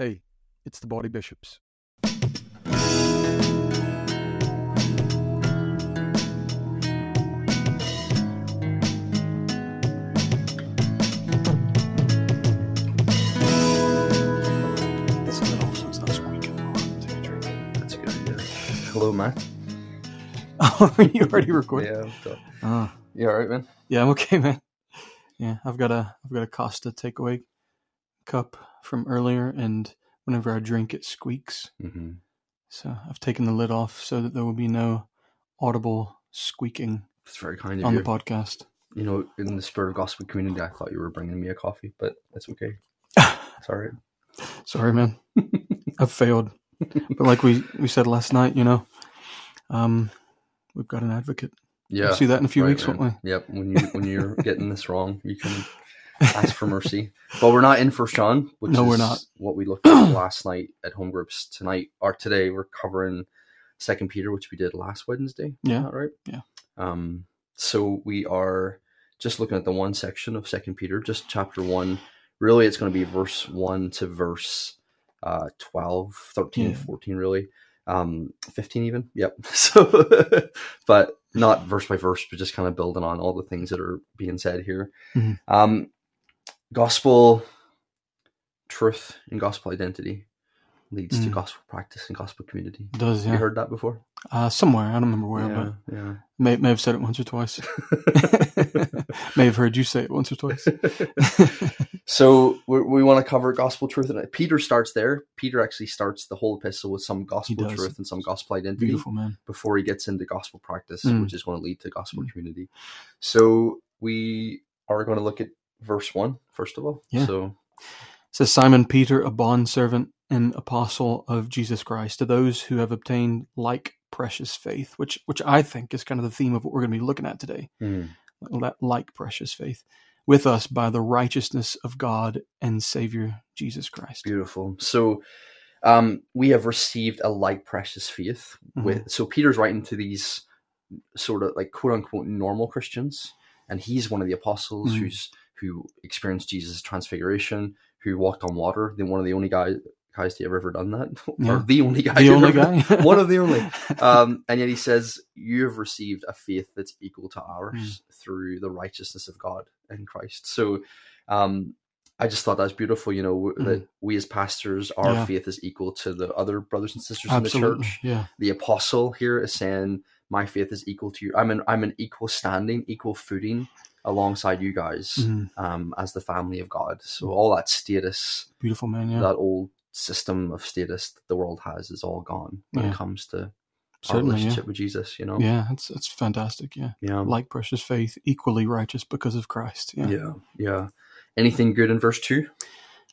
Hey, it's the Baldy Bishops. This off so it's not squeaking while I take a drink. That's a good idea. Hello, Matt. Oh, are you already recording? Yeah, what's up? Ah, You all right, man? yeah, I'm okay, man. Yeah, I've got a I've got a Costa takeaway cup from earlier, and whenever I drink, it squeaks. Mm-hmm. So I've taken the lid off so that there will be no audible squeaking It's very kind of on you. the podcast. You know, in the spirit of gospel community, I thought you were bringing me a coffee, but that's okay. Sorry. Sorry, man. I've failed. But like we, we said last night, you know, um, we've got an advocate. Yeah. We'll see that in a few right, weeks, man. won't we? Yep. When you when you're getting this wrong, you can ask for mercy. But we're not in First John, which No, is we're not. what we looked at last night at home groups. Tonight or today, we're covering Second Peter, which we did last Wednesday. Yeah. that right? Yeah. Um, so we are just looking at the one section of Second Peter, just chapter one. Really, it's going to be verse one to verse uh, 12, 13, Yeah. 14, really. Um, 15 even. Yep. So, but not verse by verse, but just kind of building on all the things that are being said here. Mhm. Um, gospel truth and gospel identity leads to Mm. gospel practice and gospel community. It does, You heard that before? Uh, somewhere. I don't remember where, yeah, but may, may have said it once or twice. may have heard you say it once or twice. so we, we want to cover gospel truth, and Peter starts there. Peter actually starts the whole epistle with some gospel truth and some gospel identity Beautiful, man. before he gets into gospel practice, Mm. which is going to lead to gospel Mm. community. So we are going to look at verse one first of all. Yeah. So It says Simon Peter, a bondservant and apostle of Jesus Christ, to those who have obtained like precious faith, which which I think is kind of the theme of what we're going to be looking at today. mm, like precious faith with us by the righteousness of God and Savior Jesus Christ. beautiful. So um, we have received a like precious faith. Mm-hmm. With so Peter's writing to these sort of like quote unquote normal Christians, and he's one of the apostles Mhm. who's who experienced Jesus' transfiguration, who walked on water. Then one of the only guys guys to ever ever done that, Yeah. or the only guy, The only guy, one of the only. Um, and yet he says, "You have received a faith that's equal to ours Hmm. through the righteousness of God in Christ." So, um, I just thought that's beautiful. You know w that we as pastors, our. Yeah. faith is equal to the other brothers and sisters in the church. yeah, The apostle here is saying, "My faith is equal to you. I'm an I'm an equal standing, equal footing." Alongside you guys Mhm. um, as the family of God. So all that status beautiful man, yeah, that old system of status that the world has is all gone when Yeah. it comes to our certainly, yeah, relationship with Jesus. You know, yeah, it's it's fantastic, yeah. yeah, Like precious faith, equally righteous because of Christ, yeah. yeah, yeah. Anything good in verse two?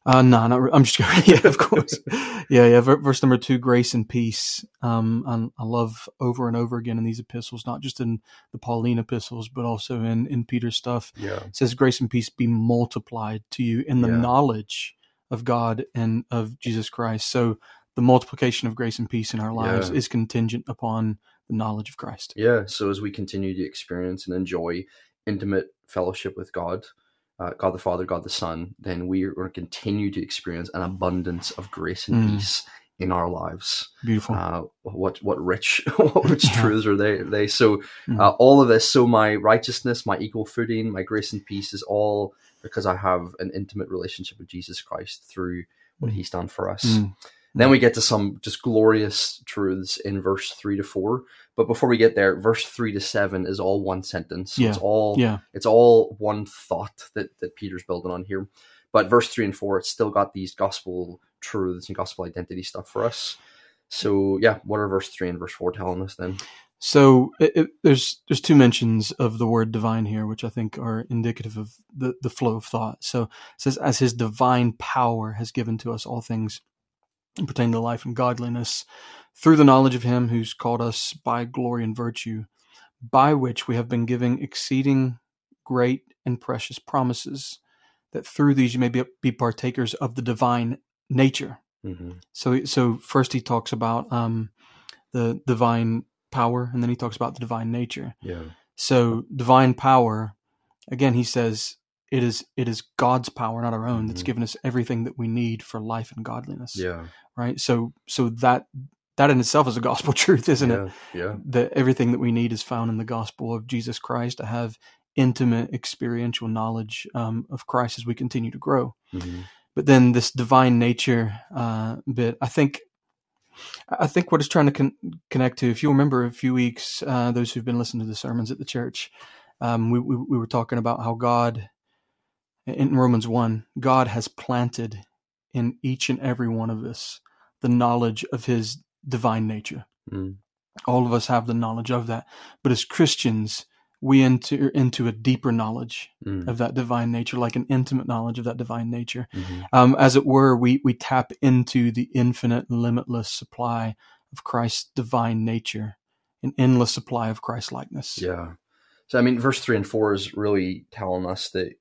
Uh, no, not re- I'm just kidding. yeah, of course. yeah, yeah. Verse number two, grace and peace. Um, and I love over and over again in these epistles, not just in the Pauline epistles, but also in in Peter's stuff. Yeah, It says, "Grace and peace be multiplied to you in the Yeah. knowledge of God and of Jesus Christ." So the multiplication of grace and peace in our lives Yeah. is contingent upon the knowledge of Christ. yeah. So as we continue to experience and enjoy intimate fellowship with God. Uh, God the Father, God the Son, then we are going to continue to experience an abundance of grace and Mm. peace in our lives. Beautiful. uh, what what rich what rich Yeah. truths are they they so Mm. uh, all of this so my righteousness my equal footing my grace and peace is all because i have an intimate relationship with jesus christ through what Mm. he's done for us Mm. Then we get to some just glorious truths in verse 3 to 4 but before we get there verse 3 to 7 is all one sentence so it's all yeah. it's all one thought that, that Peter's building on here. But verse three and four, it's still got these gospel truths and gospel identity stuff for us. So yeah, what are verse three and verse four telling us then? So it, it, there's there's two mentions of the word divine here, which I think are indicative of the, the flow of thought. So it says, "As His divine power has given to us all things pertaining to life and godliness, through the knowledge of Him who's called us by glory and virtue, by which we have been giving exceeding great and precious promises, that through these you may be, be partakers of the divine nature." Mm-hmm. So, so first he talks about um, the divine power, and then he talks about the divine nature. Yeah, So, divine power, again, he says it is it is God's power, not our own, that's Mhm. given us everything that we need for life and godliness. Yeah. Right. So so that that in itself is a gospel truth, isn't it? yeah. Yeah. That everything that we need is found in the gospel of Jesus Christ to have intimate experiential knowledge um, of Christ as we continue to grow. Mhm. But then this divine nature uh, bit, I think. I think what it's trying to con- connect to, if you remember a few weeks, uh, those who've been listening to the sermons at the church, um, we, we, we were talking about how God, in Romans 1, God has planted in each and every one of us the knowledge of his divine nature. Mm. All of us have the knowledge of that. But as Christians, we enter into a deeper knowledge Mm. of that divine nature, like an intimate knowledge of that divine nature. Mhm. Um, as it were, we, we tap into the infinite, limitless supply of Christ's divine nature, an endless supply of Christ likeness. Yeah. So I mean, verse three and four is really telling us that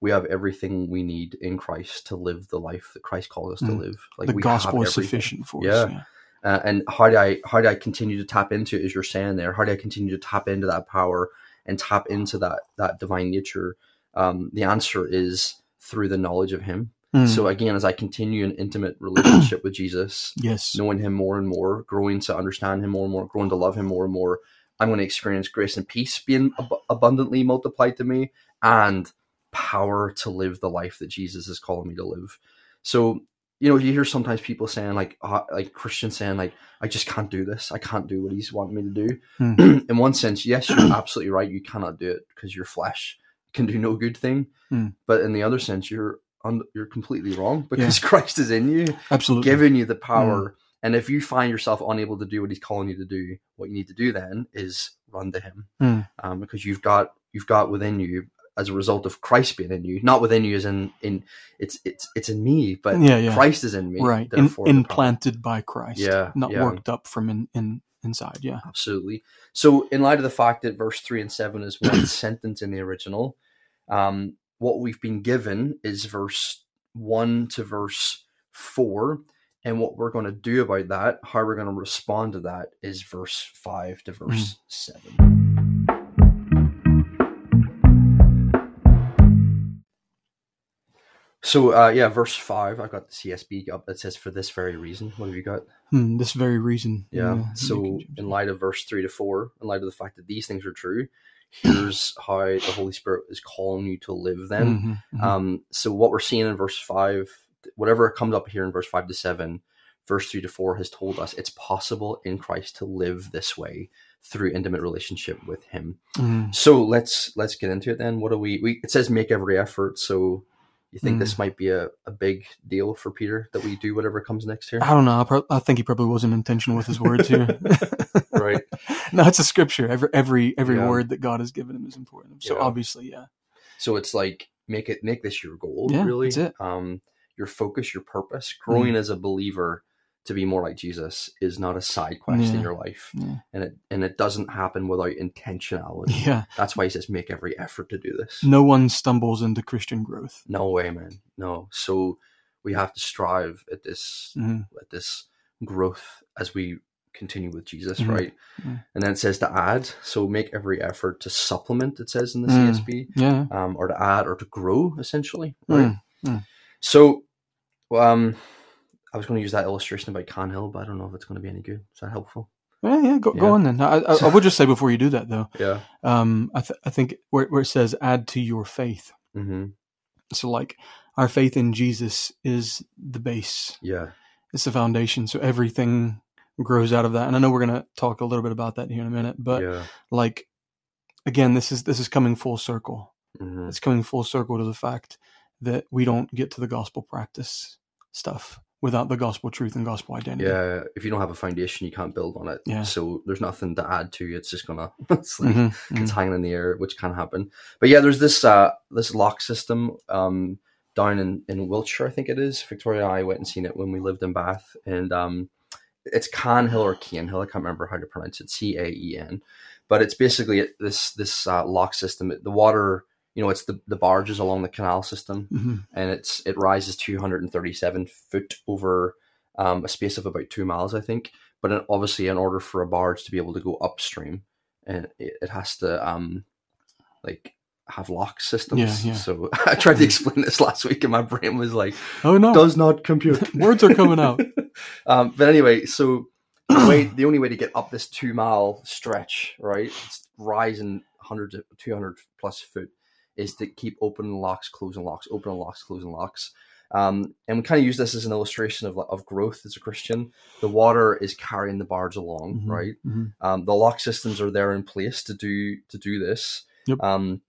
we have everything we need in Christ to live the life that Christ called us to Mm. live. Like the we gospel have is sufficient for Yeah. us. Yeah. Uh, and how do I how do I continue to tap into it, as you're saying there? How do I continue to tap into that power and tap into that that divine nature? Um, the answer is through the knowledge of Him. Mm. So again, as I continue an intimate relationship with Jesus, yes. knowing Him more and more, growing to understand Him more and more, growing to love Him more and more, I'm going to experience grace and peace being ab- abundantly multiplied to me, and power to live the life that Jesus is calling me to live. So you know, you hear sometimes people saying like, uh, like Christians saying like, I just can't do this. I can't do what He's wanting me to do. Hmm. In one sense, yes, you're absolutely right. You cannot do it because your flesh can do no good thing. Hmm. But in the other sense, you're un- you're completely wrong because Christ is in you Absolutely. giving you the power. And if you find yourself unable to do what he's calling you to do, what you need to do then is run to him, Mm. um, because you've got you've got within you as a result of Christ being in you, not within you as in in it's it's it's in me, but Yeah, yeah. Christ is in me, right. In, therefore implanted by Christ. Yeah, Not yeah. worked up from in, in inside. Yeah. Absolutely. So, in light of the fact that verse three and seven is one sentence in the original, um, what we've been given is verse one to verse four. And what we're going to do about that, how we're going to respond to that, is verse five to verse seven. So, uh, yeah, verse five. I've got the CSB up that says, "For this very reason." What have you got? Hmm, this very reason. Yeah. in the- in the So, in light of verse three to four, in light of the fact that these things are true, here's how the Holy Spirit is calling you to live them. Mhm, mhm. Um, so, what we're seeing in verse five, whatever comes up here in verse five to seven, verse three to four has told us it's possible in Christ to live this way through intimate relationship with Him. Mhm. So let's let's get into it then. What do we? we it says make every effort. So. You think Mm. this might be a, a big deal for Peter that we do whatever comes next here? I don't know. I, pro- I think he probably wasn't intentional with his words here. Right. no, it's a scripture. Every every every Yeah. word that God has given him is important. So Yeah. obviously, yeah. So it's like make it make this your goal, Yeah, really. Um, your focus, your purpose, growing as a believer to be more like Jesus is not a side quest in your life, Yeah. and it and it doesn't happen without intentionality. Yeah. That's why he says make every effort to do this. No one stumbles into Christian growth. No way, man. No. So we have to strive at this Mhm. at this growth as we continue with Jesus, Mhm. right? Mhm. And then it says to add. So make every effort to supplement. It says in the Mm. CSB Yeah. um, or to add or to grow essentially right Mm, mm. so um i was going to use that illustration about Caen Hill, but i don't know if it's going to be any good is that helpful Yeah, yeah. Go, Yeah. go on then. I, I, I would just say before you do that, though, yeah um, I, th- I think where, where it says "add to your faith," hmm so like our faith in Jesus is the base, yeah it's the foundation. So everything grows out of that. And I know we're gonna talk a little bit about that here in a minute, but yeah like again, this is this is coming full circle. hmm It's coming full circle to the fact that we don't get to the gospel practice stuff without the gospel truth and gospel identity. yeah if you don't have a foundation you can't build on it Yeah. so there's nothing to add to it. it's just gonna it's like Mhm, it's mhm. hanging in the air which can happen but yeah there's this uh this lock system um down in in wiltshire i think it is victoria and i went and seen it when we lived in bath and um it's Caen Hill or Cairnhill. I can't remember how to pronounce it. C A E N, but it's basically this this uh, lock system. The water, you know, it's the the barges along the canal system, Mhm. and it's it rises two hundred and thirty seven foot over um, a space of about two miles, I think. But in, obviously, in order for a barge to be able to go upstream, and it, it has to um like have lock systems. Yeah, yeah. So I tried to explain this last week, and my brain was like, Oh no, "Does not compute." words are coming out. um, but anyway, so the way the only way to get up this two mile stretch, right, it's rising 100 to 200 plus foot, is to keep opening locks, closing locks, opening locks, closing locks. Um, and we kind of use this as an illustration of, of growth as a Christian. The water is carrying the barge along, Mhm, right? mhm. Um, the lock systems are there in place to do to do this. Yep. Um,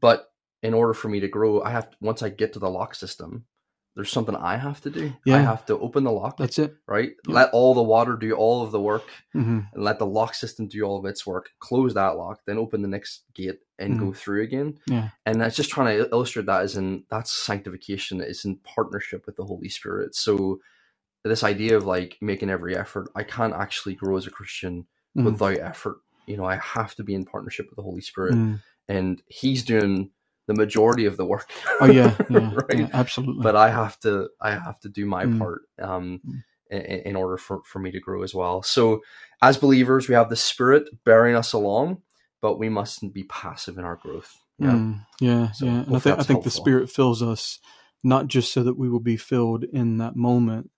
but in order for me to grow, I have once I get to the lock system, there's something I have to do. I have to open the lock, That's it. right? Let all the water do all of the work, hmm and let the lock system do all of its work. Close that lock, then open the next gate and go through again. Yeah. And that's just trying to illustrate that as in that's sanctification is in partnership with the Holy Spirit. So this idea of like making every effort, I can't actually grow as a Christian Mhm. without effort. You know, I have to be in partnership with the Holy Spirit, Mm. and He's doing the majority of the work. Oh yeah, yeah, right. yeah, absolutely. But I have to, I have to do my Mm. part um, Mm. in, in order for for me to grow as well. So, as believers, we have the Spirit bearing us along, but we mustn't be passive in our growth. Yeah. Mm, yeah, So yeah. And I think I think the. Spirit fills us not just so that we will be filled in that moment,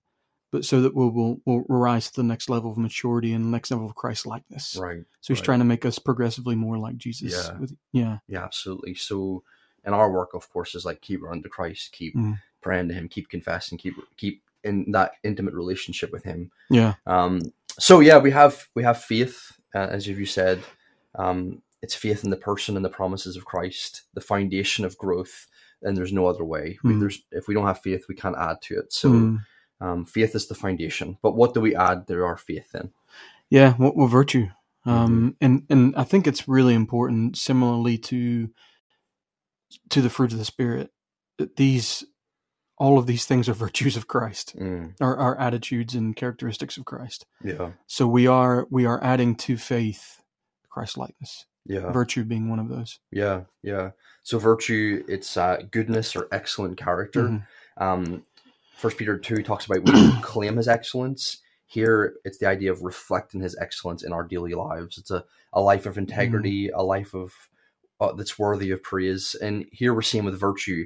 but so that we will we'll rise to the next level of maturity and the next level of Christ likeness. Right. So he's right. trying to make us progressively more like Jesus. Yeah. With, yeah. Yeah, absolutely. So, and our work, of course, is like keep running to Christ, keep Mm. praying to Him, keep confessing, keep keep in that intimate relationship with Him. Yeah. Um, so yeah, we have we have faith, uh, as you said. Um, it's faith in the person and the promises of Christ, the foundation of growth, and there's no other way. We, Mm. there's if we don't have faith, we can't add to it. So Mm. um, faith is the foundation. But what do we add to our faith then? Yeah, what, what virtue? Mm-hmm. Um, and and I think it's really important, similarly to to the fruit of the spirit. These all of these things are virtues of Christ, Mm, are, are attitudes and characteristics of Christ. yeah, So we are we are adding to faith Christ likeness, yeah. virtue being one of those. Yeah, yeah. So virtue, it's uh, goodness or excellent character. Mhm. Um, First Peter two talks about we claim his excellence. Here, it's the idea of reflecting his excellence in our daily lives. It's a, a life of integrity, a life of uh, that's worthy of praise. And here we're seeing with virtue,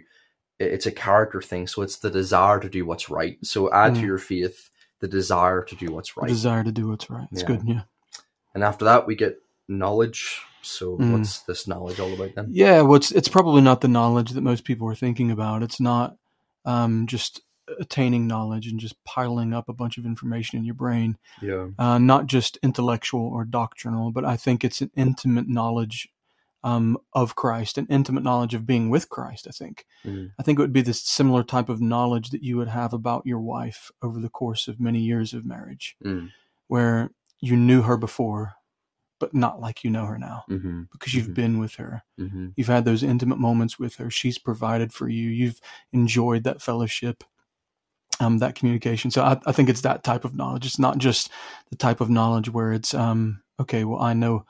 it's a character thing. So it's the desire to do what's right. So add to Mm. your faith the desire to do what's The right. desire to do what's right. It's Yeah. good. Yeah. and after that, we get knowledge. So Mm. what's this knowledge all about then? Yeah. Well, it's it's probably not the knowledge that most people are thinking about. It's not um, just attaining knowledge and just piling up a bunch of information in your brain. Yeah. uh, not just intellectual or doctrinal, but I think it's an intimate knowledge um, of Christ, an intimate knowledge of being with Christ. I think. Mm. I think it would be this similar type of knowledge that you would have about your wife over the course of many years of marriage, Mm. where you knew her before, but not like you know her now Mm-hmm. because you've Mhm. been with her. Mm-hmm. You've had those intimate moments with her. She's provided for you. You've enjoyed that fellowship, um, that communication. So I, I think it's that type of knowledge. It's not just the type of knowledge where it's, um, okay, well, I know,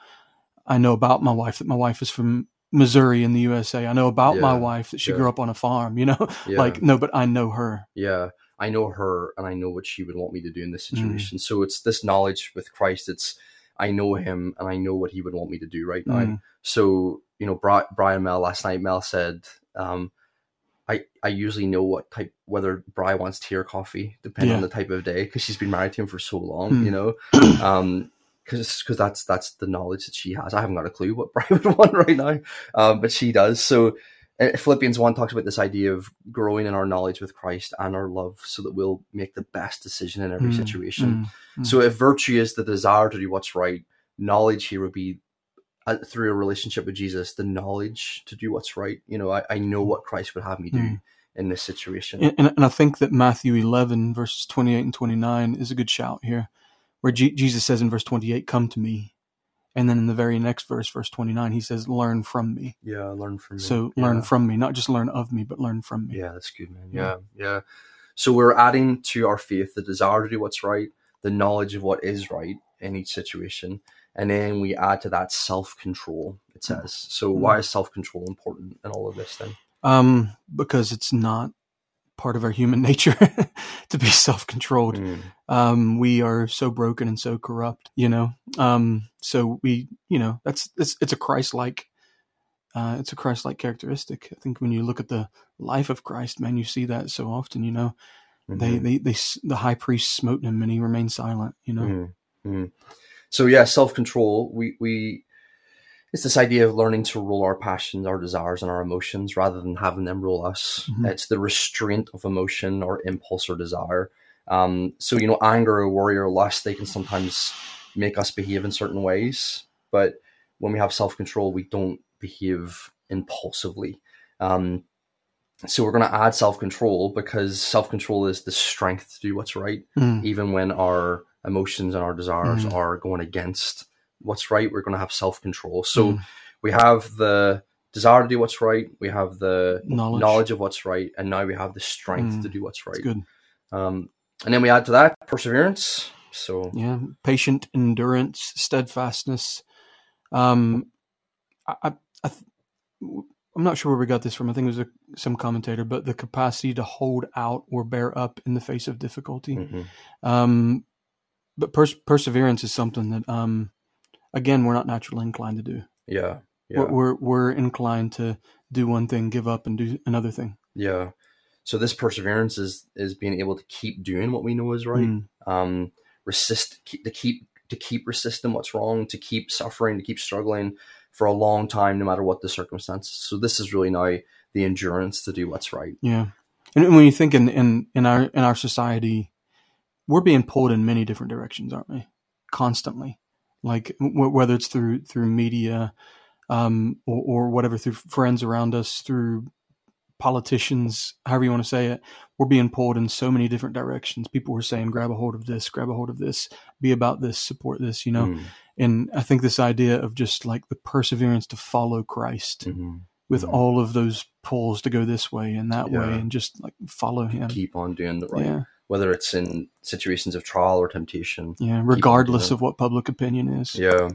I know about my wife that my wife is from Missouri in the USA. I know about my wife that she yeah. grew up on a farm. You know, Yeah. like no, but I know her. yeah i know her and i know what she would want me to do in this Mm. situation so it's this knowledge with christ it's i know him and i know what he would want me to do right now Mm. so you know Bri- brian mel last night mel said um I, I usually know what type whether Bri wants tea or coffee depending on the type of day because she's been married to him for so long Hmm. you know um because because that's that's the knowledge that she has I haven't got a clue what Bri would want right now um but she does so uh, Philippians 1 talks about this idea of growing in our knowledge with Christ and our love so that we'll make the best decision in every Mm, situation. mm, mm. So, if virtue is the desire to do what's right, knowledge here would be uh, through a relationship with Jesus, the knowledge to do what's right. You know, I, I know what Christ would have me do Mm. in this situation. And, and, and I think that Matthew 11, verses 28 and 29 is a good shout here, where G- Jesus says in verse 28, Come to me. And then in the very next verse, verse 29, he says, Learn from me. yeah, learn from me. So yeah. learn from me, not just learn of me, but learn from me. Yeah, that's good, man. Yeah. Yeah, yeah. So we're adding to our faith the desire to do what's right, the knowledge of what is right in each situation, and then we add to that self control. It says. So why is self control important in all of this then? Um, because it's not part of our human nature to be self controlled. Mm, um, we are so broken and so corrupt, you know. Um, so we, you know, that's it's, it's a Christ-like Uh, it's a Christ-like characteristic. I think when you look at the life of Christ, man, you see that so often. You know, mm-hmm. they, they, they, the high priest smote him, and he remained silent. You know. Mm-hmm. So yeah, self-control. We we it's this idea of learning to rule our passions, our desires, and our emotions rather than having them rule us. Mm-hmm. It's the restraint of emotion or impulse or desire. Um, so, you know, anger or worry or lust, they can sometimes make us behave in certain ways. But when we have self control, we don't behave impulsively. Um, so we're going to add self control because self control is the strength to do what's right, mm. even when our emotions and our desires mm. are going against what's right. We're going to have self control. So mm. we have the desire to do what's right. We have the knowledge, knowledge of what's right, and now we have the strength mm. to do what's right. Good. Um, and then we add to that perseverance. So yeah, patient endurance, steadfastness. Um, I, I, I'm not sure where we got this from. I think it was a, some commentator, but the capacity to hold out or bear up in the face of difficulty. Mm-hmm. Um, but pers- perseverance is something that um, again we're not naturally inclined to do. Yeah, yeah. We're, we're, we're inclined to do one thing, give up, and do another thing. Yeah. So this perseverance is is being able to keep doing what we know is right. Mm. Um, resist keep, to keep to keep resisting what's wrong, to keep suffering, to keep struggling for a long time, no matter what the circumstances. So this is really now the endurance to do what's right. Yeah, and when you think in in, in our in our society, we're being pulled in many different directions, aren't we? Constantly like w- whether it's through through media um, or, or whatever through friends around us through politicians however you want to say it we're being pulled in so many different directions people were saying grab a hold of this grab a hold of this be about this support this you know mm. and i think this idea of just like the perseverance to follow christ mm-hmm. with mm-hmm. all of those pulls to go this way and that yeah. way and just like follow him keep on doing the right yeah whether it's in situations of trial or temptation. Yeah, regardless of what public opinion is. Yeah.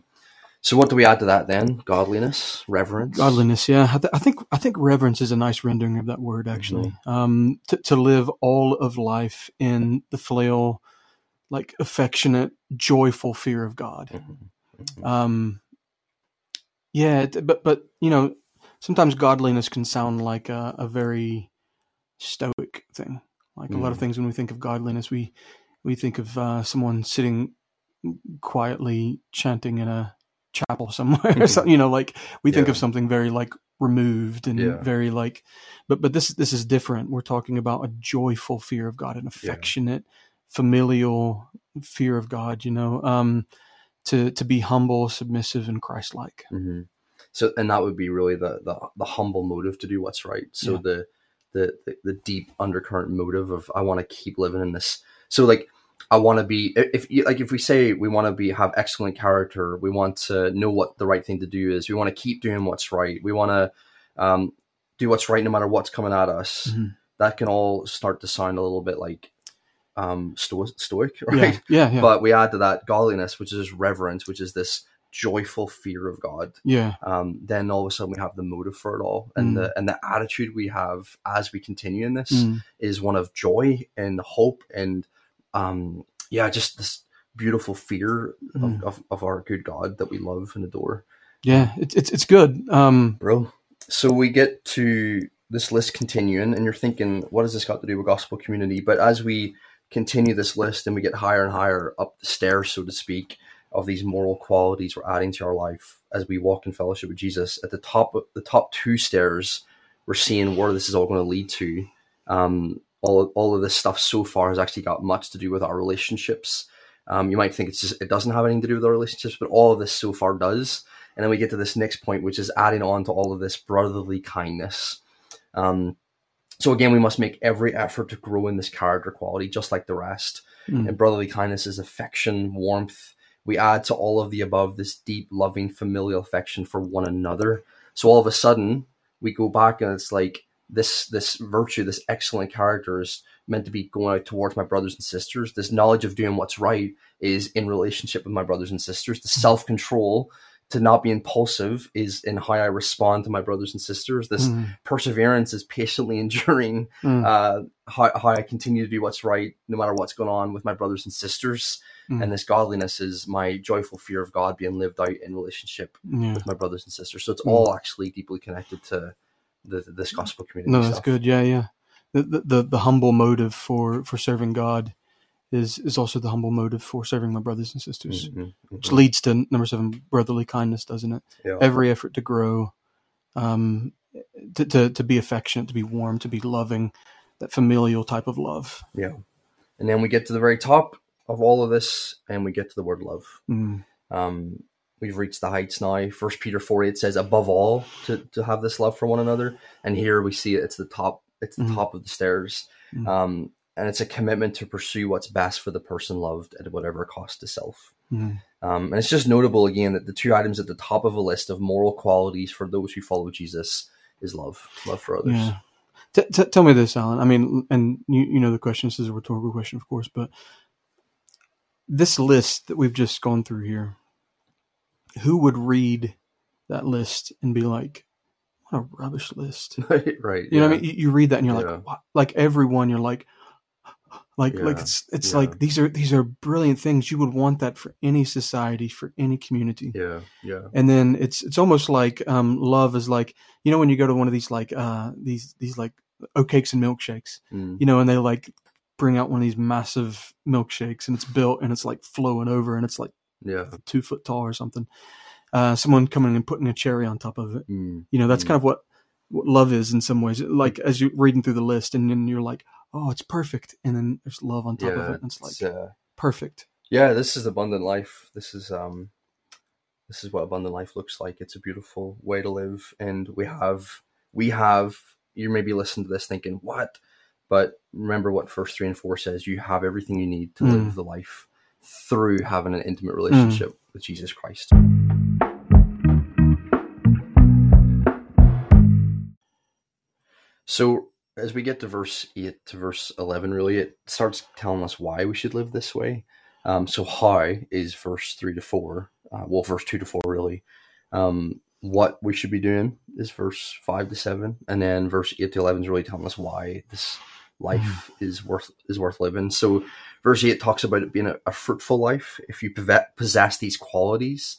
So what do we add to that then? Godliness, reverence. Godliness, yeah. I, th- I think I think reverence is a nice rendering of that word. Actually, mm-hmm. um, to, to live all of life in the filial, like affectionate, joyful fear of God. Mm-hmm. Mm-hmm. Um, yeah, but but you know, sometimes godliness can sound like a, a very stoic thing. Like mm. a lot of things when we think of godliness, we we think of uh, someone sitting quietly chanting in a chapel somewhere. Mm-hmm. you know, like we think yeah. of something very like removed and yeah. very like, but but this this is different. We're talking about a joyful fear of God, an affectionate, yeah. familial fear of God. You know, um, to to be humble, submissive, and Christ-like. Mm-hmm. So, and that would be really the, the the humble motive to do what's right. So the the, the, the deep undercurrent motive of I want to keep living in this. So like I want to be if like if we say we want to be have excellent character, we want to know what the right thing to do is. We want to keep doing what's right. We want to um, do what's right no matter what's coming at us. Mm-hmm. That can all start to sound a little bit like um, sto- stoic, right? Yeah, yeah, yeah. But we add to that godliness, which is reverence, which is this joyful fear of God, yeah, um, then all of a sudden we have the motive for it all, and mm. the and the attitude we have as we continue in this mm. is one of joy and hope, and um, yeah, just this beautiful fear mm. of, of, of, our good God that we love and adore. Yeah, it's it's it's good, um, bro. So we get to this list continuing, and you're thinking, what has this got to do with gospel community? But as we continue this list and we get higher and higher up the stairs, so to speak, of these moral qualities we're adding to our life as we walk in fellowship with Jesus. At the top, the top two stairs, we're seeing where this is all going to lead to. Um, all of, all of this stuff so far has actually got much to do with our relationships. Um, you might think it's just it doesn't have anything to do with our relationships, but all of this so far does. And then we get to this next point, which is adding on to all of this brotherly kindness. Um, so again, we must make every effort to grow in this character quality, just like the rest. Mm. And brotherly kindness is affection, warmth, we add to all of the above this deep, loving, familial affection for one another. So all of a sudden, we go back and it's like this this virtue, this excellent character is meant to be going out towards my brothers and sisters. This knowledge of doing what's right is in relationship with my brothers and sisters. The self control to not be impulsive is in how I respond to my brothers and sisters. This Mm, perseverance is patiently enduring mm, uh, how, how I continue to do what's right no matter what's going on with my brothers and sisters. Mm. And this godliness is my joyful fear of God being lived out in relationship yeah. with my brothers and sisters. So it's Mm. all actually deeply connected to the, this gospel community. No, that's stuff. good. Yeah, yeah. The, the the the humble motive for for serving God is is also the humble motive for serving my brothers and sisters, Mhm, which mhm. leads to number seven, brotherly kindness, doesn't it? Yeah. Every effort to grow, um, to, to to be affectionate, to be warm, to be loving, that familial type of love. Yeah. And then we get to the very top of all of this and we get to the word love. Mm, Um, we've reached the heights now. First Peter 4 8 says, above all, to, to have this love for one another. And here we see it, it's the top, it's the Mhm. top of the stairs. Mhm. Um, and it's a commitment to pursue what's best for the person loved at whatever cost to self. mm, Um, and it's just notable again that the two items at the top of a list of moral qualities for those who follow Jesus is love, love for others. yeah. T- t- tell me this, Alan. I mean, and you you know the question. This is a rhetorical question, of course, but this list that we've just gone through here, who would read that list and be like, "What a rubbish list"? right. You know, what I mean, you, you read that and you're Yeah. like, what? like everyone, you're like, like, like it's it's Yeah. like these are these are brilliant things. You would want that for any society, for any community. Yeah. Yeah. And then it's it's almost like um, love is like you know when you go to one of these like uh, these these like oat cakes and milkshakes, Mm. you know, and they like bring out one of these massive milkshakes and it's built and it's like flowing over and it's like Yeah. two foot tall or something. Uh, someone coming and putting a cherry on top of it. Mm. You know, that's Mm. kind of what, what love is in some ways. Like as you're reading through the list, and then you're like, "Oh, it's perfect," and then there's love on top of it, and it's like It's, uh, perfect. yeah this is abundant life. This is um this is what abundant life looks like. It's a beautiful way to live. And we have we have you may be listening to this thinking what? But remember what verse 3 and 4 says you have everything you need to Mm. live the life through having an intimate relationship with jesus christ. So as we get to verse 8 to verse 11 really it starts telling us why we should live this way um, so how is verse three to four. Uh, well, verse two to four really. Um, what we should be doing is verse five to seven, and then verse eight to eleven is really telling us why this life is worth is worth living. So, verse eight talks about it being a, a fruitful life. If you possess these qualities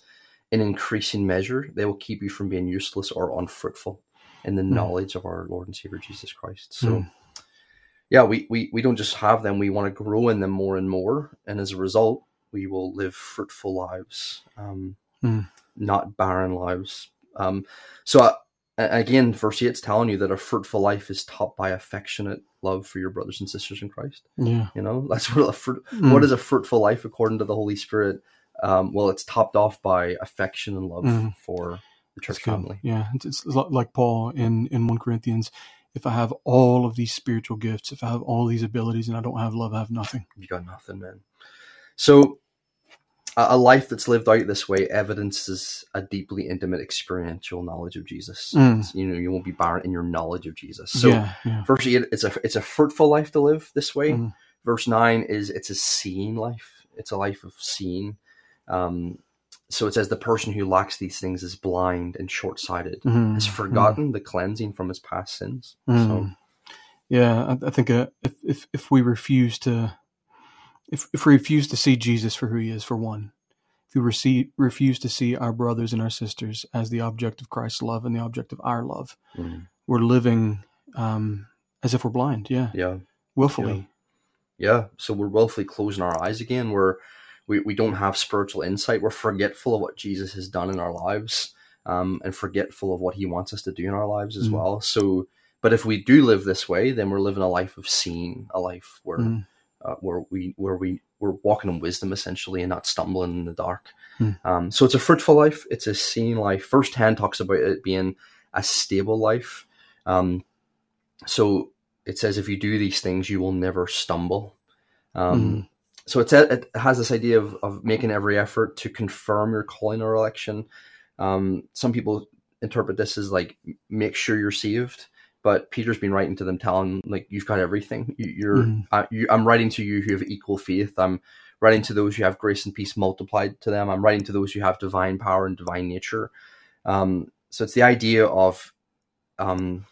in increasing measure, they will keep you from being useless or unfruitful in the knowledge of our Lord and Savior Jesus Christ. So Mm. yeah, we, we, we don't just have them, we want to grow in them more and more. And as a result, we will live fruitful lives, um, Mm. not barren lives. Um, so, uh, again, verse 8 is telling you that a fruitful life is topped by affectionate love for your brothers and sisters in Christ. Yeah. You know, that's what a fruit, Mm. what is a fruitful life according to the Holy Spirit? Um, well, it's topped off by affection and love Mm. for church family. Yeah, it's, it's like Paul in in one Corinthians. If I have all of these spiritual gifts, if I have all these abilities, and I don't have love, I have nothing. you got nothing, man. So, a, a life that's lived out this way evidences a deeply intimate experiential knowledge of Jesus. Mm. You know, you won't be barren in your knowledge of Jesus. So, yeah, yeah. verse eight, it's a it's a fruitful life to live this way. Mm. Verse nine is it's a seeing life. It's a life of seeing. Um, so it says the person who lacks these things is blind and short sighted, Mhm, has forgotten the cleansing from his past sins. mhm. So Mm. Yeah, I, I think uh, if if if we refuse to, if if we refuse to see Jesus for who He is, for one, if we receive, refuse to see our brothers and our sisters as the object of Christ's love and the object of our love, mm, we're living um, as if we're blind. Yeah, yeah. willfully. Yeah, so we're willfully closing our eyes again. We're we, we don't have spiritual insight. We're forgetful of what Jesus has done in our lives, um, and forgetful of what He wants us to do in our lives as Mm. well. So, but if we do live this way, then we're living a life of seeing, a life where Mm. uh, where we where we we're walking in wisdom essentially, and not stumbling in the dark. Mm. Um, so it's a fruitful life. It's a seeing life. First hand talks about it being a stable life. Um, so it says if you do these things, you will never stumble. Um, Mhm. So it's a, it has this idea of, of making every effort to confirm your calling or election. Um, some people interpret this as like make sure you're saved, but Peter's been writing to them, telling like you've got everything. You, you're Mhm. uh, you, I'm writing to you who have equal faith. I'm writing to those who have grace and peace multiplied to them. I'm writing to those who have divine power and divine nature. Um, so it's the idea of um,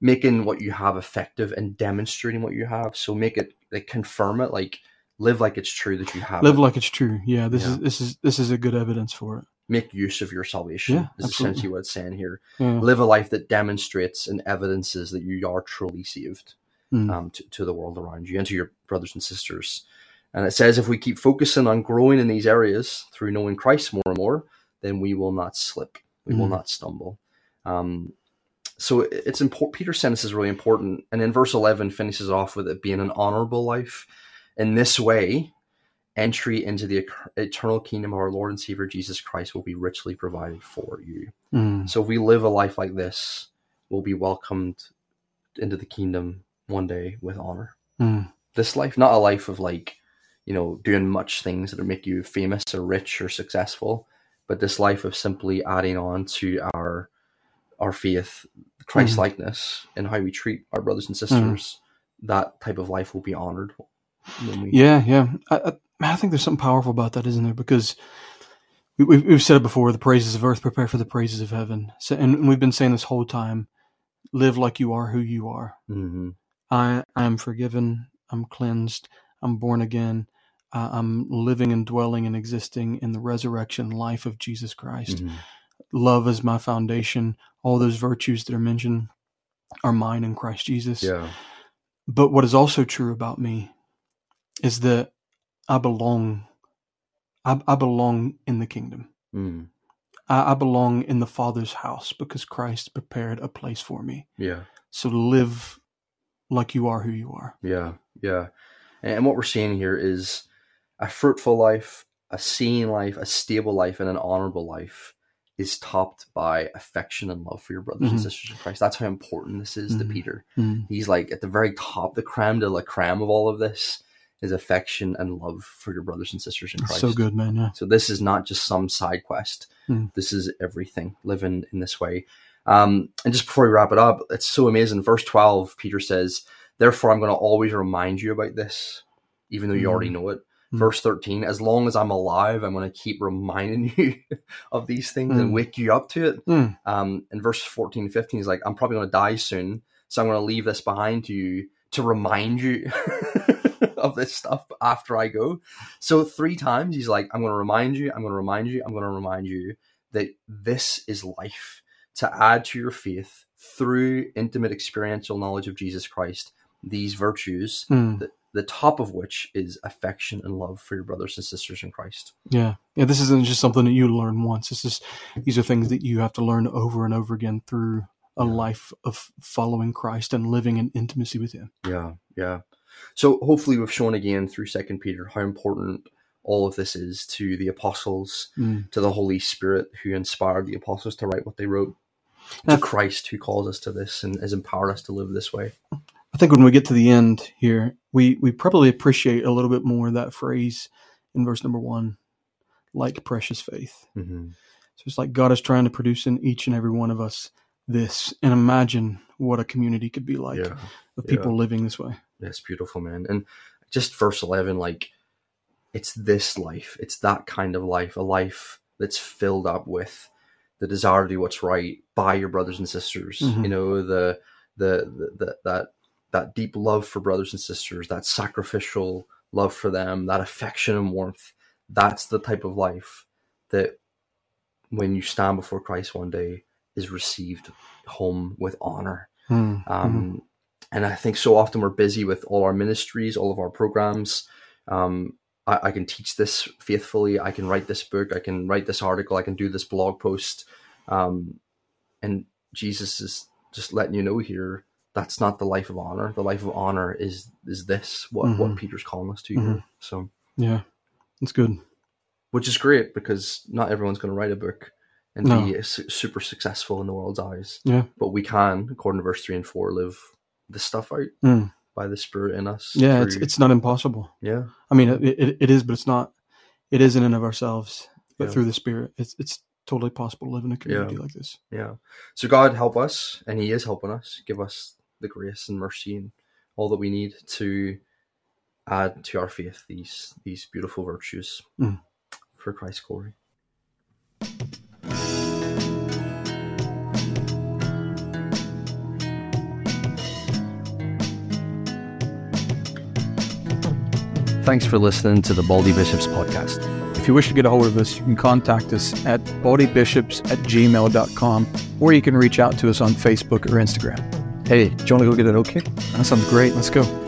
making what you have effective and demonstrating what you have. So make it like confirm it, like live like it's true that you have. Live it. like it's true. Yeah, this Yeah. is this is this is a good evidence for it. make use of your salvation. Yeah, is absolutely. essentially what it's saying here. Yeah. Live a life that demonstrates and evidences that you are truly saved Mm. um, to, to the world around you and to your brothers and sisters. And it says if we keep focusing on growing in these areas through knowing Christ more and more, then we will not slip. We will Mm. not stumble. Um, so it's important. Peter's sentence is really important. And in verse 11 finishes off with it being an honorable life. In this way, entry into the eternal kingdom of our Lord and Savior Jesus Christ will be richly provided for you. Mm. So if we live a life like this, we'll be welcomed into the kingdom one day with honor. Mm. This life, not a life of like, you know, doing much things that make you famous or rich or successful, but this life of simply adding on to our our faith, Christ likeness, and how we treat our brothers and sisters. That type of life will be honored. We, Yeah, yeah. I, I, think there's something powerful about that, isn't there? Because we, we've, we've said it before: the praises of earth prepare for the praises of heaven. So, and we've been saying this whole time: live like you are who you are. Mhm. I I am forgiven. I'm cleansed. I'm born again. Uh, I'm living and dwelling and existing in the resurrection life of Jesus Christ. Mhm. Love is my foundation. All those virtues that are mentioned are mine in Christ Jesus. Yeah. But what is also true about me is that I belong. I, I belong in the kingdom. Mm. I, I belong in the Father's house because Christ prepared a place for me. Yeah. So live like you are who you are. Yeah, yeah. And what we're seeing here is a fruitful life, a seeing life, a stable life, and an honorable life is topped by affection and love for your brothers and Mhm. sisters in Christ. That's how important this is to Mhm. Peter. Mm. He's like at the very top, the creme de la creme of all of this is affection and love for your brothers and sisters in Christ. So good, man. Yeah. So this is not just some side quest. Mm. This is everything. Living in this way. Um, and just before we wrap it up, it's so amazing. Verse twelve, Peter says, "Therefore, I'm going to always remind you about this, even though you Mm. already know it." Mm. Verse thirteen, as long as I'm alive, I'm going to keep reminding you of these things and Mm. wake you up to it. Mm. Um, and verse 14 and 15 is like, I'm probably going to die soon, so I'm going to leave this behind to you to remind you of this stuff after I go. So three times he's like, I'm going to remind you, I'm going to remind you, I'm going to remind you that this is life to add to your faith through intimate experiential knowledge of Jesus Christ, these virtues, Mm. the, the top of which is affection and love for your brothers and sisters in Christ. Yeah. Yeah. This isn't just something that you learn once. This is these are things that you have to learn over and over again through a life of following Christ and living in intimacy with Him. Yeah, yeah. So hopefully we've shown again through Second Peter how important all of this is to the apostles, Mm. to the Holy Spirit who inspired the apostles to write what they wrote, Now- to Christ who calls us to this and has empowered us to live this way. I think when we get to the end here, we, we probably appreciate a little bit more that phrase in verse number one, like precious faith. Mm-hmm. So it's like God is trying to produce in each and every one of us this, and imagine what a community could be like yeah, of people living this way. That's beautiful, man. And just verse eleven, like it's this life, it's that kind of life, a life that's filled up with the desire to do what's right by your brothers and sisters. Mhm. You know the the, the, the that that deep love for brothers and sisters, that sacrificial love for them, that affection and warmth. That's the type of life that when you stand before Christ one day is received home with honor. Mm. Um, And I think so often we're busy with all our ministries, all of our programs. Um, I, I can teach this faithfully. I can write this book. I can write this article. I can do this blog post. Um, and Jesus is just letting you know here that's not the life of honor. The life of honor is is this what what Mhm. Peter's calling us to here. So, yeah, it's good. which is great because not everyone's going to write a book and No. be su- super successful in the world's eyes. Yeah. But we can, according to verse three and four, live this stuff out Mm. by the Spirit in us. Yeah, it's it's not impossible. yeah, I mean, it, it, it is, but it's not. It is in and of ourselves, but Yeah. through the Spirit, it's it's totally possible to live in a community Yeah. like this. yeah. So God help us, and He is helping us. Give us the grace and mercy and all that we need to add to our faith these these beautiful virtues Mm. for Christ's glory. Thanks for listening to the Baldy Bishops podcast. If you wish to get a hold of us, you can contact us at baldybishops at gmail.com or you can reach out to us on Facebook or Instagram. Hey, do you want to go get an cake? That sounds great. Let's go.